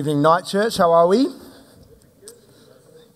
evening, Night Church. How are we?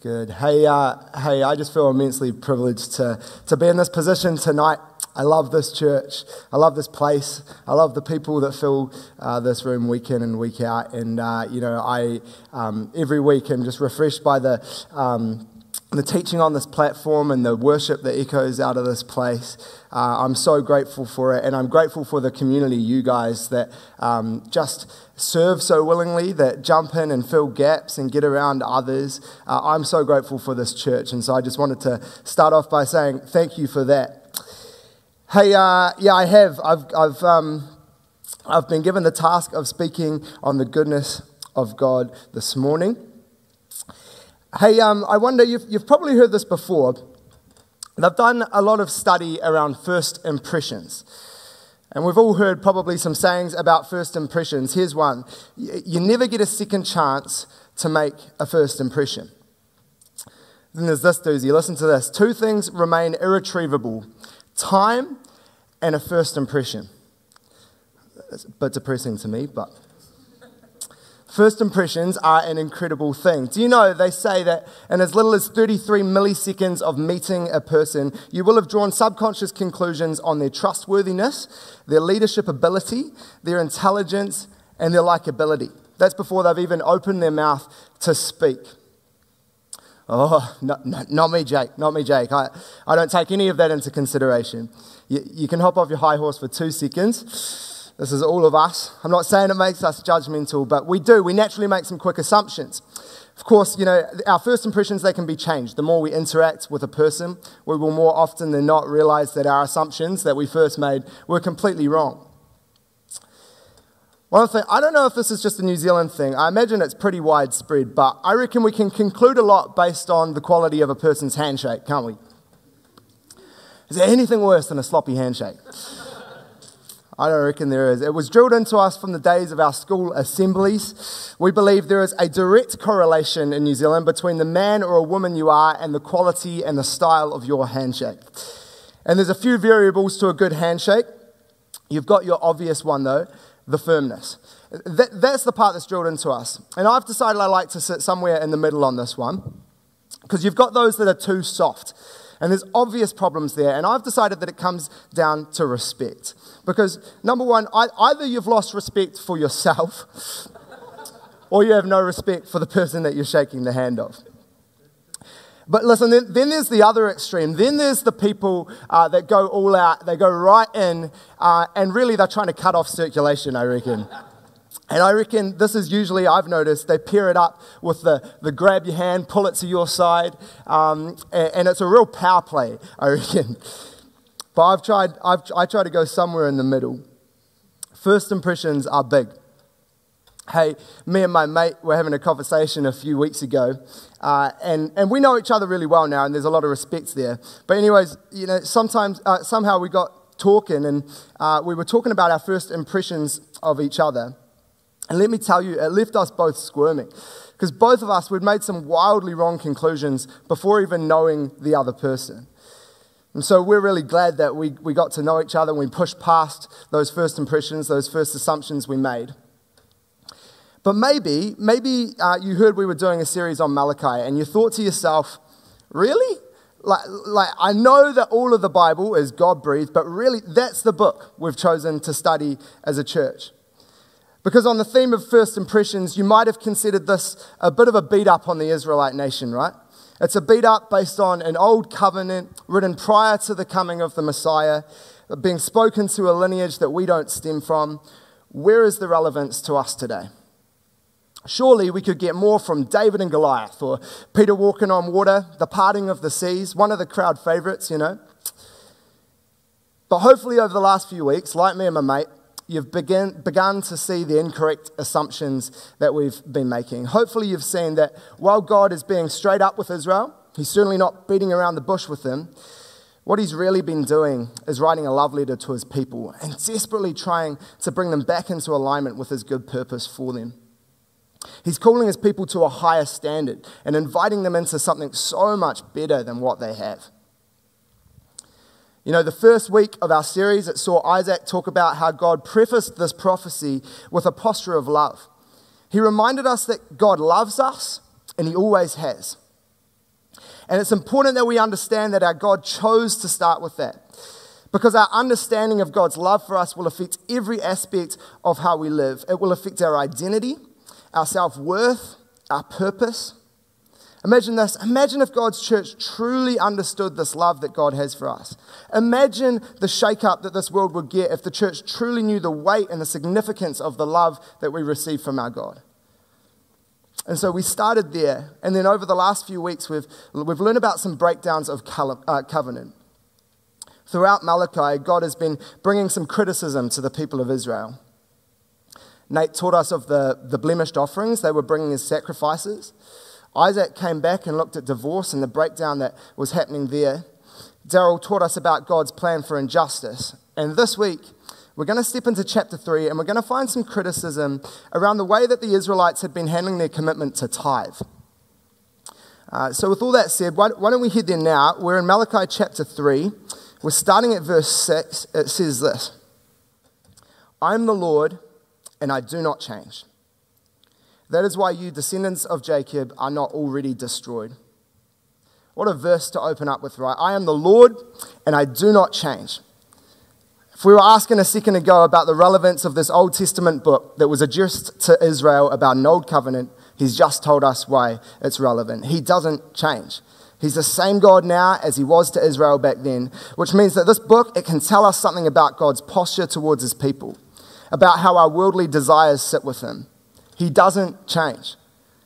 Good. Hey, uh, hey, I just feel immensely privileged to, to be in this position tonight. I love this church. I love this place. I love the people that fill uh, this room week in and week out. And, uh, you know, I, um, every week, I'm just refreshed by the, um, the teaching on this platform and the worship that echoes out of this place. Uh, I'm so grateful for it, and I'm grateful for the community, you guys, that um, just serve so willingly, that jump in and fill gaps and get around others. Uh, I'm so grateful for this church, and so I just wanted to start off by saying thank you for that. Hey, uh, yeah, I have. I've, I've, um, I've been given the task of speaking on the goodness of God this morning. Hey, um, I wonder, you've, you've probably heard this before. They've done a lot of study around first impressions. And we've all heard probably some sayings about first impressions. Here's one You never get a second chance to make a first impression. Then there's this doozy. Listen to this. Two things remain irretrievable time and a first impression. It's a bit depressing to me, but First impressions are an incredible thing. Do you know they say that in as little as 33 milliseconds of meeting a person, you will have drawn subconscious conclusions on their trustworthiness, their leadership ability, their intelligence, and their likability. That's before they've even opened their mouth to speak. Oh, no, no, not me, Jake. Not me, Jake. I, I don't take any of that into consideration. You, you can hop off your high horse for two seconds this is all of us. I'm not saying it makes us judgmental, but we do. We naturally make some quick assumptions. Of course, you know, our first impressions, they can be changed. The more we interact with a person, we will more often than not realize that our assumptions that we first made were completely wrong. One thing, I don't know if this is just a New Zealand thing. I imagine it's pretty widespread, but I reckon we can conclude a lot based on the quality of a person's handshake, can't we? Is there anything worse than a sloppy handshake? I don't reckon there is. It was drilled into us from the days of our school assemblies. We believe there is a direct correlation in New Zealand between the man or a woman you are and the quality and the style of your handshake. And there's a few variables to a good handshake. You've got your obvious one, though the firmness. That, that's the part that's drilled into us. And I've decided I like to sit somewhere in the middle on this one because you've got those that are too soft. And there's obvious problems there. And I've decided that it comes down to respect. Because, number one, either you've lost respect for yourself or you have no respect for the person that you're shaking the hand of. But listen, then, then, there's the other extreme. Then there's the people uh, that go all out, they go right in, uh, and really they're trying to cut off circulation, I reckon. And I reckon this is usually, I've noticed, they pair it up with the, the grab your hand, pull it to your side, um, and, and, it's a real power play, I reckon. But I've tried, I've, I try to go somewhere in the middle. First impressions are big. Hey, me and my mate were having a conversation a few weeks ago, uh, and, and we know each other really well now, and there's a lot of respect there. But, anyways, you know, sometimes, uh, somehow we got talking, and uh, we were talking about our first impressions of each other. And let me tell you, it left us both squirming because both of us, we'd made some wildly wrong conclusions before even knowing the other person. And so we're really glad that we, we got to know each other and we pushed past those first impressions, those first assumptions we made. But maybe, maybe uh, you heard we were doing a series on Malachi and you thought to yourself, really? Like, like, I know that all of the Bible is God breathed, but really, that's the book we've chosen to study as a church. Because on the theme of first impressions, you might have considered this a bit of a beat up on the Israelite nation, right? It's a beat up based on an old covenant written prior to the coming of the Messiah, being spoken to a lineage that we don't stem from. Where is the relevance to us today? Surely we could get more from David and Goliath or Peter walking on water, the parting of the seas, one of the crowd favorites, you know. But hopefully, over the last few weeks, like me and my mate, you've begin, begun to see the incorrect assumptions that we've been making. Hopefully, you've seen that while God is being straight up with Israel, He's certainly not beating around the bush with them. What He's really been doing is writing a love letter to His people and desperately trying to bring them back into alignment with His good purpose for them. He's calling His people to a higher standard and inviting them into something so much better than what they have. You know, the first week of our series, it saw Isaac talk about how God prefaced this prophecy with a posture of love. He reminded us that God loves us and He always has. And it's important that we understand that our God chose to start with that. Because our understanding of God's love for us will affect every aspect of how we live. It will affect our identity, our self worth, our purpose. Imagine this. Imagine if God's church truly understood this love that God has for us. Imagine the shake-up that this world would get if the church truly knew the weight and the significance of the love that we receive from our God. And so we started there. And then over the last few weeks, we've, we've learned about some breakdowns of uh, covenant. Throughout Malachi, God has been bringing some criticism to the people of Israel. Nate taught us of the, the blemished offerings they were bringing as sacrifices. Isaac came back and looked at divorce and the breakdown that was happening there. Daryl taught us about God's plan for injustice. And this week, we're going to step into chapter 3 and we're going to find some criticism around the way that the Israelites had been handling their commitment to tithe. Uh, so, with all that said, why, why don't we head there now? We're in Malachi chapter 3. We're starting at verse 6. It says this I am the Lord, and I do not change. That is why you, descendants of Jacob, are not already destroyed. What a verse to open up with, right? I am the Lord, and I do not change. If we were asking a second ago about the relevance of this Old Testament book that was addressed to Israel about an old covenant, he's just told us why it's relevant. He doesn't change. He's the same God now as he was to Israel back then, which means that this book it can tell us something about God's posture towards his people, about how our worldly desires sit with him. He doesn't change.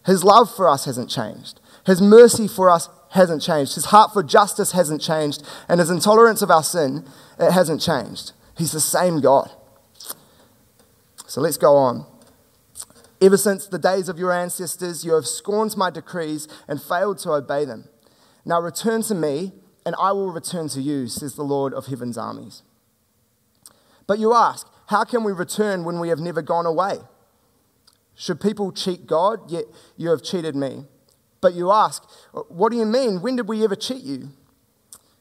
His love for us hasn't changed. His mercy for us hasn't changed. His heart for justice hasn't changed, and his intolerance of our sin it hasn't changed. He's the same God. So let's go on. Ever since the days of your ancestors, you have scorned my decrees and failed to obey them. Now return to me, and I will return to you, says the Lord of heaven's armies. But you ask, how can we return when we have never gone away? Should people cheat God? Yet you have cheated me. But you ask, what do you mean? When did we ever cheat you?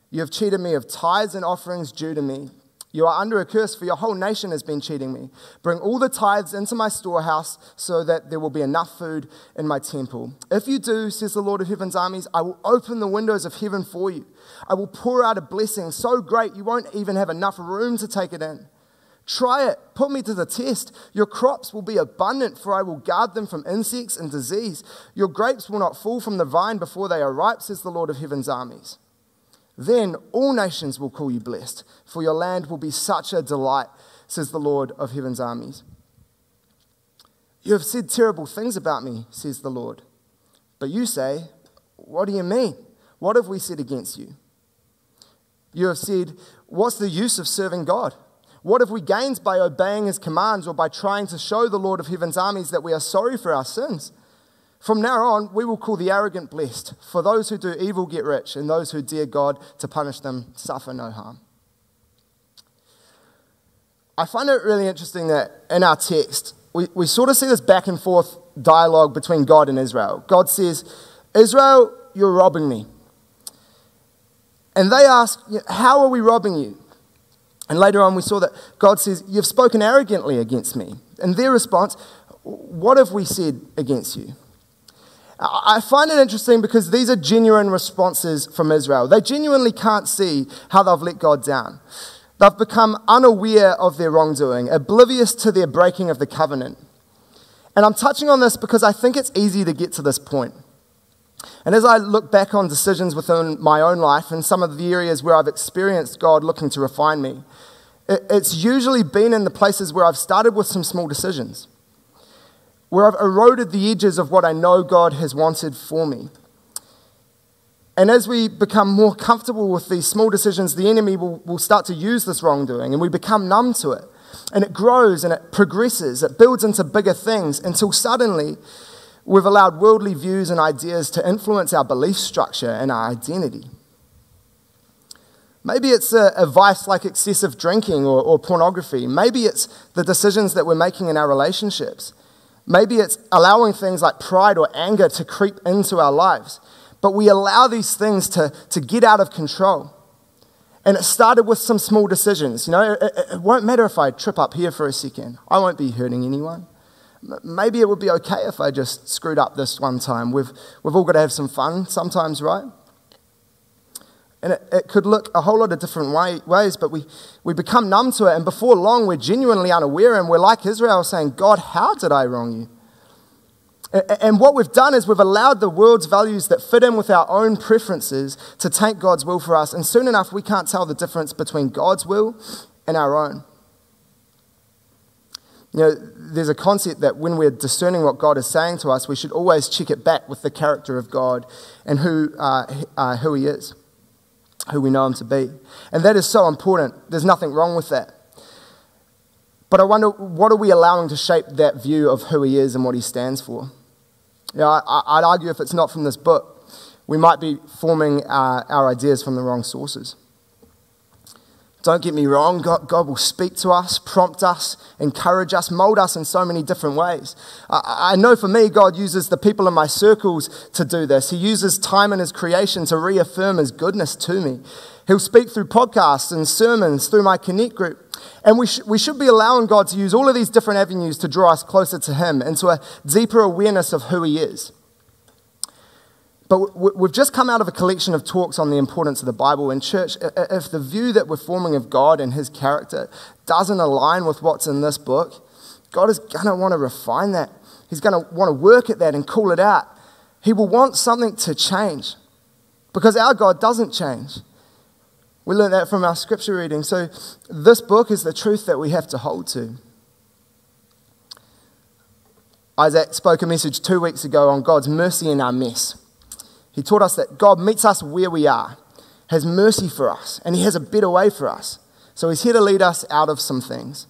You have cheated me of tithes and offerings due to me. You are under a curse, for your whole nation has been cheating me. Bring all the tithes into my storehouse so that there will be enough food in my temple. If you do, says the Lord of heaven's armies, I will open the windows of heaven for you. I will pour out a blessing so great you won't even have enough room to take it in. Try it. Put me to the test. Your crops will be abundant, for I will guard them from insects and disease. Your grapes will not fall from the vine before they are ripe, says the Lord of heaven's armies. Then all nations will call you blessed, for your land will be such a delight, says the Lord of heaven's armies. You have said terrible things about me, says the Lord. But you say, What do you mean? What have we said against you? You have said, What's the use of serving God? What have we gained by obeying his commands or by trying to show the Lord of heaven's armies that we are sorry for our sins? From now on, we will call the arrogant blessed, for those who do evil get rich, and those who dare God to punish them suffer no harm. I find it really interesting that in our text, we, we sort of see this back and forth dialogue between God and Israel. God says, Israel, you're robbing me. And they ask, How are we robbing you? And later on, we saw that God says, You've spoken arrogantly against me. And their response, What have we said against you? I find it interesting because these are genuine responses from Israel. They genuinely can't see how they've let God down. They've become unaware of their wrongdoing, oblivious to their breaking of the covenant. And I'm touching on this because I think it's easy to get to this point. And as I look back on decisions within my own life and some of the areas where I've experienced God looking to refine me, it's usually been in the places where I've started with some small decisions where I've eroded the edges of what I know God has wanted for me. And as we become more comfortable with these small decisions, the enemy will, will start to use this wrongdoing and we become numb to it. And it grows and it progresses, it builds into bigger things until suddenly we've allowed worldly views and ideas to influence our belief structure and our identity. Maybe it's a, a vice like excessive drinking or, or pornography. Maybe it's the decisions that we're making in our relationships. Maybe it's allowing things like pride or anger to creep into our lives. But we allow these things to, to get out of control. And it started with some small decisions. You know, it, it, won't matter if I trip up here for a second, I won't be hurting anyone. Maybe it would be okay if I just screwed up this one time. We've, we've all got to have some fun sometimes, right? And it, it could look a whole lot of different way, ways, but we, we become numb to it. And before long, we're genuinely unaware and we're like Israel saying, God, how did I wrong you? And what we've done is we've allowed the world's values that fit in with our own preferences to take God's will for us. And soon enough, we can't tell the difference between God's will and our own. You know, there's a concept that when we're discerning what God is saying to us, we should always check it back with the character of God and who, uh, uh, who He is, who we know Him to be. And that is so important. There's nothing wrong with that. But I wonder, what are we allowing to shape that view of who He is and what He stands for? You know, I, would argue if it's not from this book, we might be forming uh, our ideas from the wrong sources. Don't get me wrong, God, God, will speak to us, prompt us, encourage us, mold us in so many different ways. I, I, know for me, God uses the people in my circles to do this. He uses time in His creation to reaffirm His goodness to me. He'll speak through podcasts and sermons, through my Connect group. And we, sh- we should be allowing God to use all of these different avenues to draw us closer to Him, into a deeper awareness of who He is. But we've just come out of a collection of talks on the importance of the Bible. In church, if the view that we're forming of God and his character doesn't align with what's in this book, God is going to want to refine that. He's going to want to work at that and call it out. He will want something to change because our God doesn't change. We learned that from our scripture reading. So, this book is the truth that we have to hold to. Isaac spoke a message two weeks ago on God's mercy in our mess. He taught us that God meets us where we are, has mercy for us, and He has a better way for us. So He's here to lead us out of some things.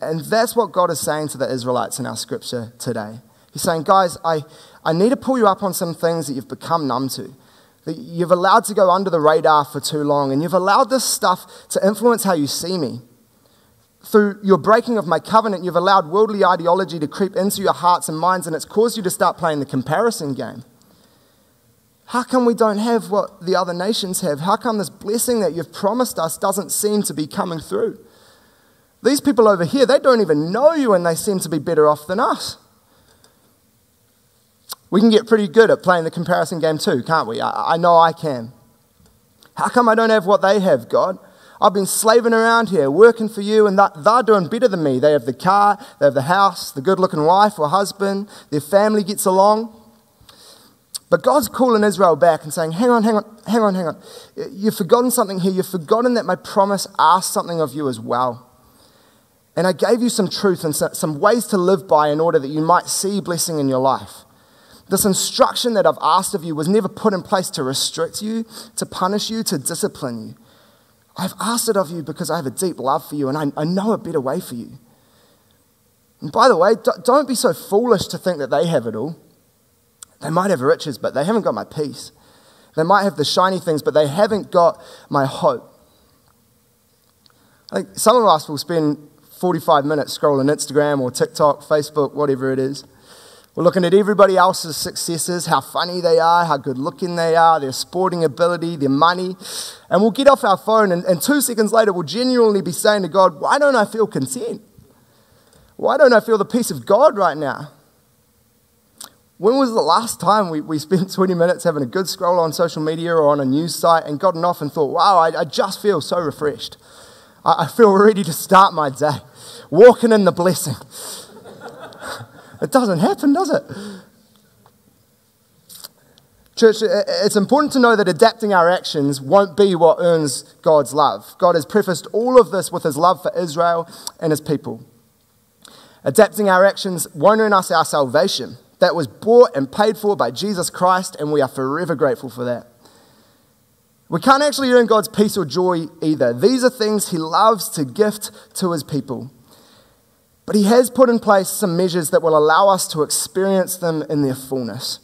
And that's what God is saying to the Israelites in our scripture today. He's saying, guys, I, I need to pull you up on some things that you've become numb to, that you've allowed to go under the radar for too long, and you've allowed this stuff to influence how you see me. Through your breaking of my covenant, you've allowed worldly ideology to creep into your hearts and minds, and it's caused you to start playing the comparison game. How come we don't have what the other nations have? How come this blessing that you've promised us doesn't seem to be coming through? These people over here, they don't even know you and they seem to be better off than us. We can get pretty good at playing the comparison game too, can't we? I, I know I can. How come I don't have what they have, God? I've been slaving around here, working for you, and they're doing better than me. They have the car, they have the house, the good looking wife or husband, their family gets along. But God's calling Israel back and saying, Hang on, hang on, hang on, hang on. You've forgotten something here. You've forgotten that my promise asked something of you as well. And I gave you some truth and some ways to live by in order that you might see blessing in your life. This instruction that I've asked of you was never put in place to restrict you, to punish you, to discipline you. I've asked it of you because I have a deep love for you and I, I know a better way for you. And by the way, don't be so foolish to think that they have it all. They might have riches, but they haven't got my peace. They might have the shiny things, but they haven't got my hope. I think some of us will spend 45 minutes scrolling Instagram or TikTok, Facebook, whatever it is. We're looking at everybody else's successes, how funny they are, how good looking they are, their sporting ability, their money. And we'll get off our phone, and, and two seconds later, we'll genuinely be saying to God, Why don't I feel content? Why don't I feel the peace of God right now? When was the last time we, we spent 20 minutes having a good scroll on social media or on a news site and gotten off and thought, wow, I, I just feel so refreshed. I, I feel ready to start my day, walking in the blessing. it doesn't happen, does it? Church, it's important to know that adapting our actions won't be what earns God's love. God has prefaced all of this with his love for Israel and his people. Adapting our actions won't earn us our salvation that was bought and paid for by Jesus Christ, and we are forever grateful for that. We can't actually earn God's peace or joy either. These are things He loves to gift to His people. But He has put in place some measures that will allow us to experience them in their fullness.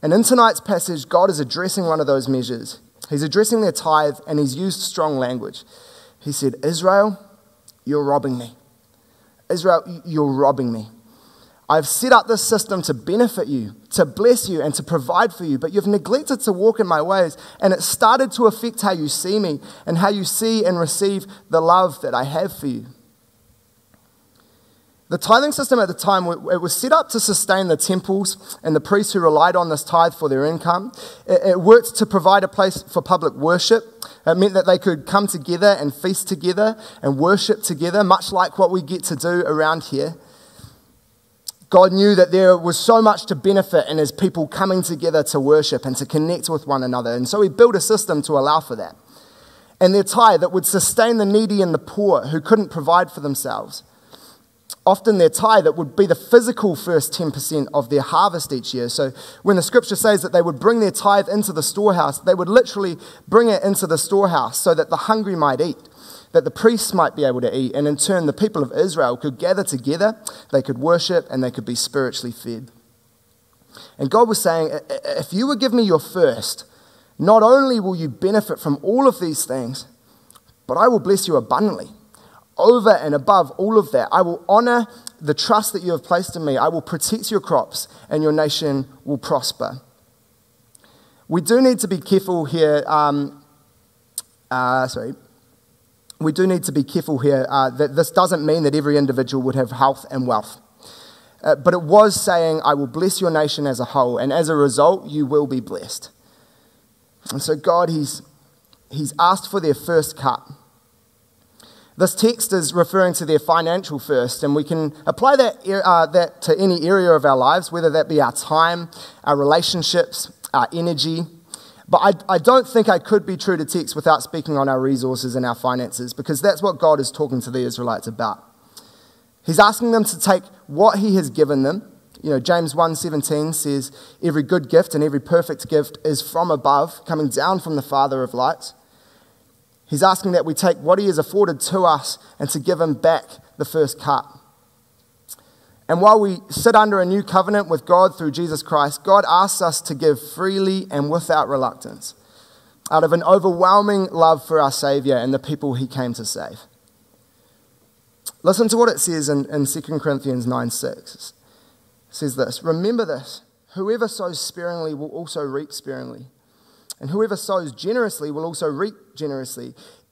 And in tonight's passage, God is addressing one of those measures. He's addressing their tithe, and He's used strong language. He said, Israel, you're robbing me. Israel, you're robbing me. I've set up this system to benefit you, to bless you, and to provide for you, but you've neglected to walk in my ways, and it started to affect how you see me and how you see and receive the love that I have for you. The tithing system at the time, it was set up to sustain the temples and the priests who relied on this tithe for their income. It, worked to provide a place for public worship. It meant that they could come together and feast together and worship together, much like what we get to do around here. God knew that there was so much to benefit in his people coming together to worship and to connect with one another. And so he built a system to allow for that. And their tithe that would sustain the needy and the poor who couldn't provide for themselves often their tithe that would be the physical first 10% of their harvest each year. So when the scripture says that they would bring their tithe into the storehouse, they would literally bring it into the storehouse so that the hungry might eat, that the priests might be able to eat, and in turn the people of Israel could gather together, they could worship, and they could be spiritually fed. And God was saying, if you would give me your first, not only will you benefit from all of these things, but I will bless you abundantly over and above all of that, I will honor the trust that you have placed in me. I will protect your crops, and your nation will prosper. We do need to be careful here. Um, uh, sorry. We do need to be careful here uh, that this doesn't mean that every individual would have health and wealth. Uh, but it was saying, I will bless your nation as a whole, and as a result, you will be blessed. And so, God, He's, he's asked for their first cut. This text is referring to their financial first, and we can apply that, uh, that to any area of our lives, whether that be our time, our relationships, our energy. But I, I don't think I could be true to text without speaking on our resources and our finances, because that's what God is talking to the Israelites about. He's asking them to take what He has given them. You know, James 1:17 says, "Every good gift and every perfect gift is from above, coming down from the Father of lights." He's asking that we take what he has afforded to us and to give him back the first cut. And while we sit under a new covenant with God through Jesus Christ, God asks us to give freely and without reluctance, out of an overwhelming love for our Savior and the people he came to save. Listen to what it says in, in 2 Corinthians 9 6. It says this Remember this whoever sows sparingly will also reap sparingly. And whoever sows generously will also reap generously.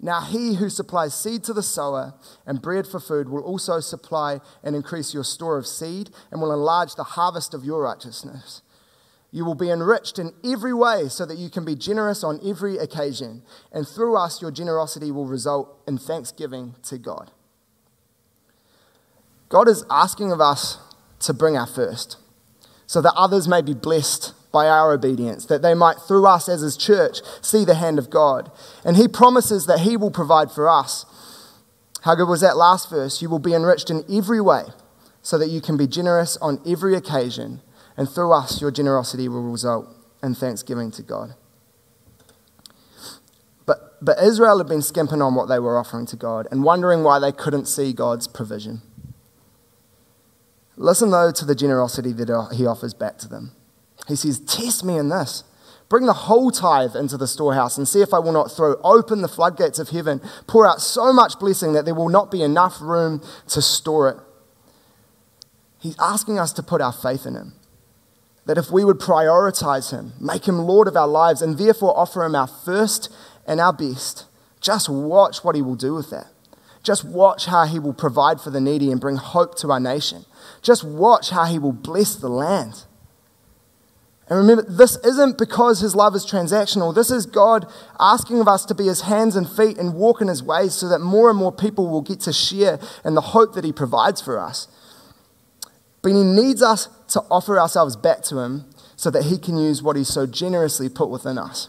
Now, he who supplies seed to the sower and bread for food will also supply and increase your store of seed and will enlarge the harvest of your righteousness. You will be enriched in every way so that you can be generous on every occasion. And through us, your generosity will result in thanksgiving to God. God is asking of us to bring our first so that others may be blessed by our obedience, that they might, through us as His church, see the hand of God. And He promises that He will provide for us. How good was that last verse? You will be enriched in every way so that you can be generous on every occasion. And through us, your generosity will result in thanksgiving to God. But, but Israel had been skimping on what they were offering to God and wondering why they couldn't see God's provision. Listen, though, to the generosity that He offers back to them. He says, Test me in this. Bring the whole tithe into the storehouse and see if I will not throw open the floodgates of heaven, pour out so much blessing that there will not be enough room to store it. He's asking us to put our faith in Him. That if we would prioritize Him, make Him Lord of our lives, and therefore offer Him our first and our best, just watch what He will do with that. Just watch how He will provide for the needy and bring hope to our nation. Just watch how He will bless the land. And remember, this isn't because his love is transactional. This is God asking of us to be his hands and feet and walk in his ways so that more and more people will get to share in the hope that he provides for us. But he needs us to offer ourselves back to him so that he can use what he's so generously put within us.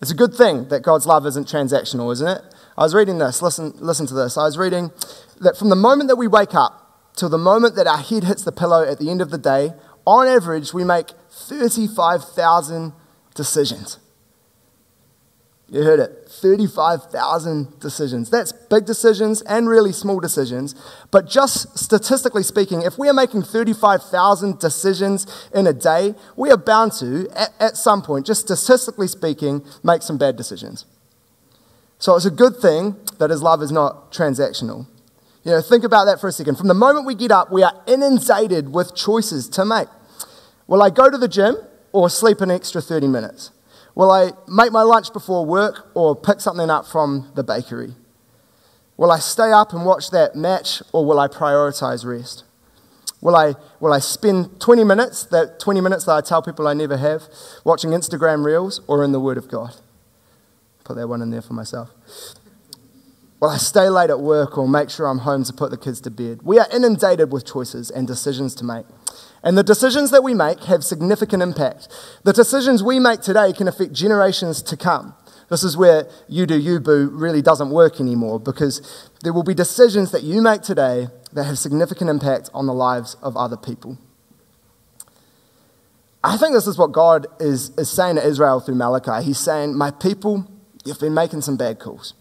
It's a good thing that God's love isn't transactional, isn't it? I was reading this. Listen, listen to this. I was reading that from the moment that we wake up, till the moment that our head hits the pillow at the end of the day, on average, we make 35,000 decisions. You heard it 35,000 decisions. That's big decisions and really small decisions. But just statistically speaking, if we are making 35,000 decisions in a day, we are bound to, at, at, some point, just statistically speaking, make some bad decisions. So it's a good thing that his love is not transactional. You know, think about that for a second. From the moment we get up, we are inundated with choices to make. Will I go to the gym or sleep an extra 30 minutes? Will I make my lunch before work or pick something up from the bakery? Will I stay up and watch that match or will I prioritize rest? Will I, will I spend 20 minutes, that 20 minutes that I tell people I never have, watching Instagram reels or in the Word of God? Put that one in there for myself. Will I stay late at work or make sure I'm home to put the kids to bed? We are inundated with choices and decisions to make. And the decisions that we make have significant impact. The decisions we make today can affect generations to come. This is where you do you boo really doesn't work anymore because there will be decisions that you make today that have significant impact on the lives of other people. I think this is what God is, is saying to Israel through Malachi. He's saying, My people, you've been making some bad calls.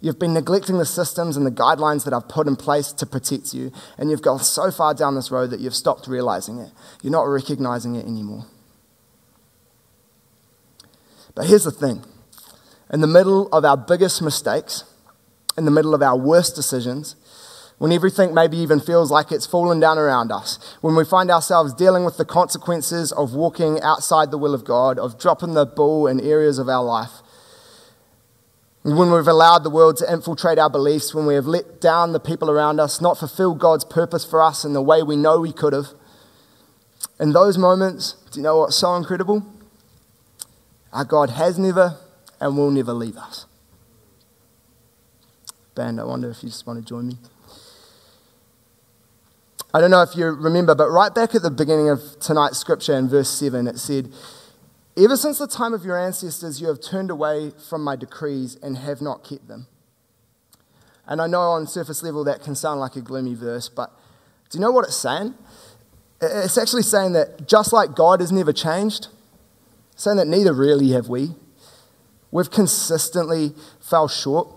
You've been neglecting the systems and the guidelines that I've put in place to protect you, and you've gone so far down this road that you've stopped realizing it. You're not recognizing it anymore. But here's the thing in the middle of our biggest mistakes, in the middle of our worst decisions, when everything maybe even feels like it's fallen down around us, when we find ourselves dealing with the consequences of walking outside the will of God, of dropping the ball in areas of our life, when we've allowed the world to infiltrate our beliefs, when we have let down the people around us, not fulfilled God's purpose for us in the way we know we could have. In those moments, do you know what's so incredible? Our God has never and will never leave us. Band, I wonder if you just want to join me. I don't know if you remember, but right back at the beginning of tonight's scripture in verse 7, it said, Ever since the time of your ancestors, you have turned away from my decrees and have not kept them. And I know on surface level that can sound like a gloomy verse, but do you know what it's saying? It's actually saying that just like God has never changed, saying that neither really have we. We've consistently fell short.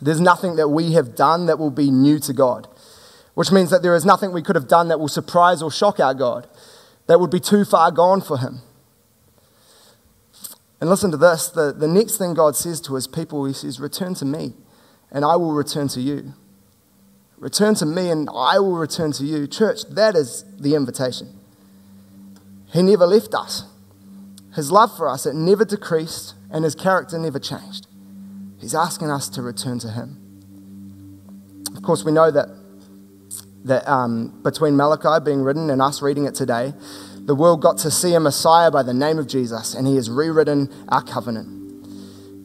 There's nothing that we have done that will be new to God, which means that there is nothing we could have done that will surprise or shock our God, that would be too far gone for Him. And listen to this the, the next thing God says to his people, he says, Return to me, and I will return to you. Return to me, and I will return to you. Church, that is the invitation. He never left us. His love for us, it never decreased, and his character never changed. He's asking us to return to him. Of course, we know that, that um, between Malachi being written and us reading it today, the world got to see a Messiah by the name of Jesus, and he has rewritten our covenant.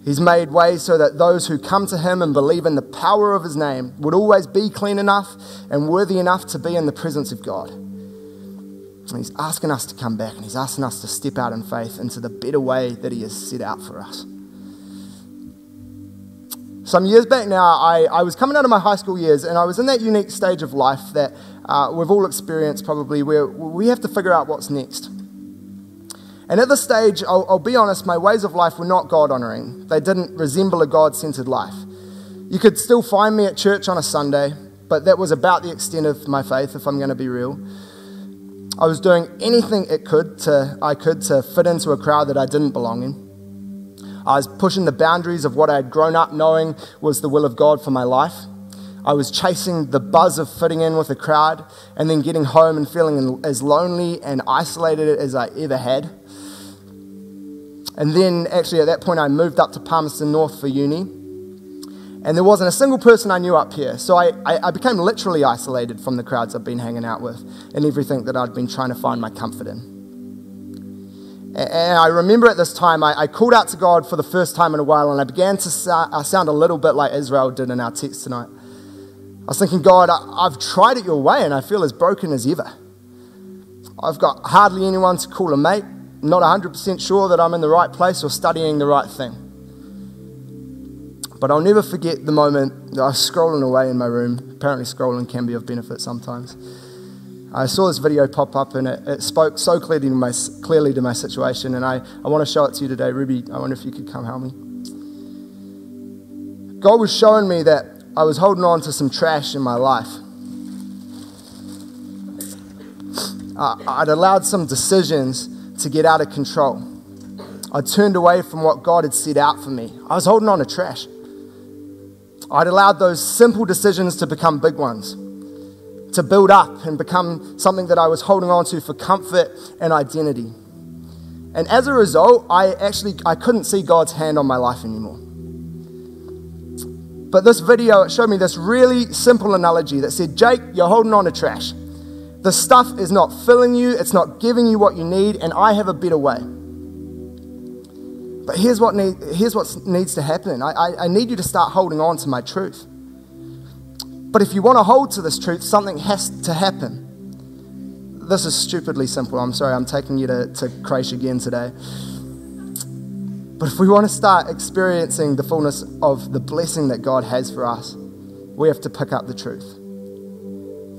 He's made way so that those who come to him and believe in the power of his name would always be clean enough and worthy enough to be in the presence of God. And he's asking us to come back and he's asking us to step out in faith into the better way that he has set out for us. Some years back now, I, I was coming out of my high school years and I was in that unique stage of life that uh, we've all experienced probably where we have to figure out what's next. And at this stage, I'll, I'll be honest, my ways of life were not God honoring. They didn't resemble a God centered life. You could still find me at church on a Sunday, but that was about the extent of my faith, if I'm going to be real. I was doing anything it could to, I could to fit into a crowd that I didn't belong in. I was pushing the boundaries of what I had grown up knowing was the will of God for my life. I was chasing the buzz of fitting in with a crowd and then getting home and feeling as lonely and isolated as I ever had. And then, actually, at that point, I moved up to Palmerston North for uni. And there wasn't a single person I knew up here. So I, I, I became literally isolated from the crowds I'd been hanging out with and everything that I'd been trying to find my comfort in. And I remember at this time, I, I, called out to God for the first time in a while, and I began to sa- uh, sound a little bit like Israel did in our text tonight. I was thinking, God, I, have tried it your way and I feel as broken as ever. I've got hardly anyone to call a mate, not 100% sure that I'm in the right place or studying the right thing. But I'll never forget the moment I was scrolling away in my room. Apparently, scrolling can be of benefit sometimes. I saw this video pop up and it, it spoke so clearly to, my, clearly to my situation, and I, I want to show it to you today. Ruby, I wonder if you could come help me. God was showing me that I was holding on to some trash in my life. I'd allowed some decisions to get out of control. I turned away from what God had set out for me. I was holding on to trash. I'd allowed those simple decisions to become big ones to build up and become something that I was holding on to for comfort and identity. And as a result, I actually I couldn't see God's hand on my life anymore. But this video showed me this really simple analogy that said, Jake, you're holding on to trash. The stuff is not filling you, it's not giving you what you need, and I have a better way. But here's what, need, here's what needs to happen I, I, I need you to start holding on to my truth. But if you want to hold to this truth, something has to happen. This is stupidly simple. I'm sorry, I'm taking you to, to Crash again today. But if we want to start experiencing the fullness of the blessing that God has for us, we have to pick up the truth.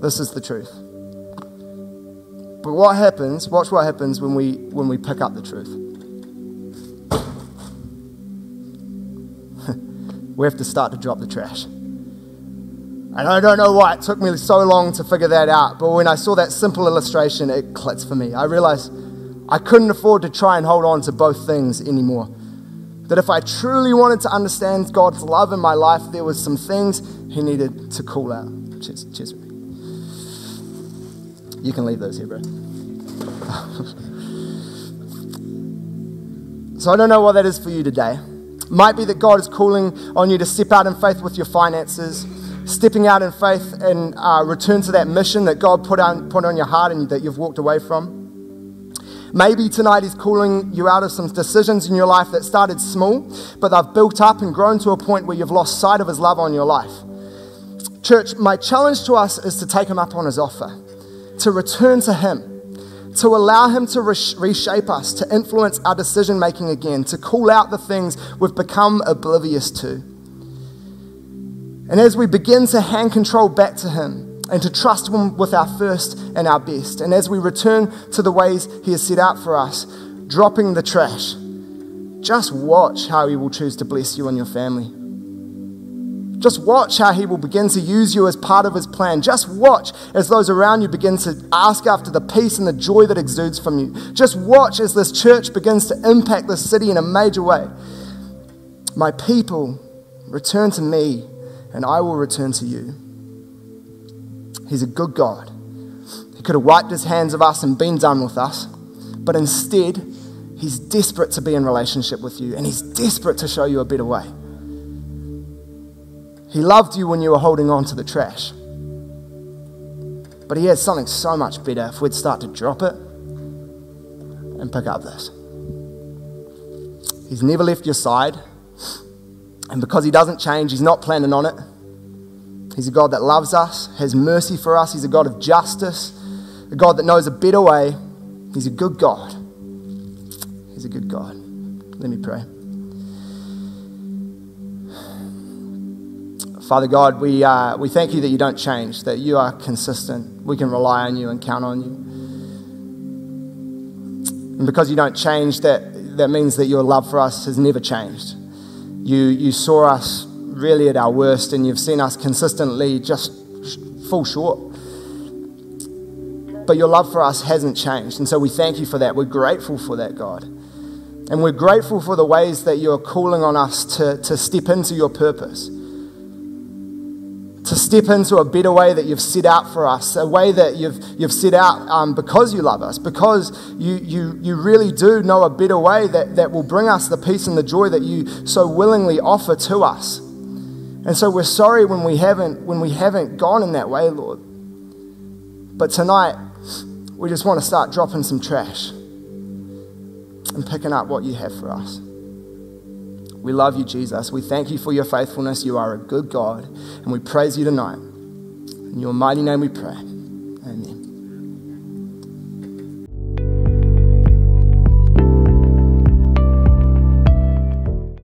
This is the truth. But what happens, watch what happens when we, when we pick up the truth. we have to start to drop the trash. And I don't know why it took me so long to figure that out, but when I saw that simple illustration, it clicked for me. I realized I couldn't afford to try and hold on to both things anymore. That if I truly wanted to understand God's love in my life, there was some things He needed to call out. Cheers, cheers. You can leave those here, bro. so I don't know what that is for you today. Might be that God is calling on you to step out in faith with your finances stepping out in faith and uh, return to that mission that God put on, put on your heart and that you've walked away from. Maybe tonight He's calling you out of some decisions in your life that started small, but they've built up and grown to a point where you've lost sight of His love on your life. Church, my challenge to us is to take Him up on His offer, to return to Him to allow Him to reshape us, to influence our decision making again, to call out the things we've become oblivious to. And as we begin to hand control back to Him and to trust Him with our first and our best, and as we return to the ways He has set out for us, dropping the trash, just watch how He will choose to bless you and your family. Just watch how He will begin to use you as part of His plan. Just watch as those around you begin to ask after the peace and the joy that exudes from you. Just watch as this church begins to impact this city in a major way. My people, return to me and I will return to you. He's a good God. He could have wiped his hands of us and been done with us, but instead, he's desperate to be in relationship with you and he's desperate to show you a better way. He loved you when you were holding on to the trash. But he has something so much better if we'd start to drop it and pick up this. He's never left your side. And because He doesn't change, He's not planning on it. He's a God that loves us, has mercy for us. He's a God of justice, a God that knows a better way. He's a good God. He's a good God. Let me pray. Father God, we, uh, we thank you that you don't change, that you are consistent. We can rely on you and count on you. And because you don't change, that, that means that your love for us has never changed. You, you saw us really at our worst, and you've seen us consistently just fall short. But your love for us hasn't changed. And so we thank you for that. We're grateful for that, God. And we're grateful for the ways that you're calling on us to, to step into your purpose to step into a better way that you've set out for us, a way that you've, you've set out um, because you love us, because you, you, you really do know a better way that, that will bring us the peace and the joy that you so willingly offer to us. And so we're sorry when we haven't, when we haven't gone in that way, Lord. But tonight, we just want to start dropping some trash and picking up what you have for us. We love you, Jesus. We thank you for your faithfulness. You are a good God, and we praise you tonight. In your mighty name we pray.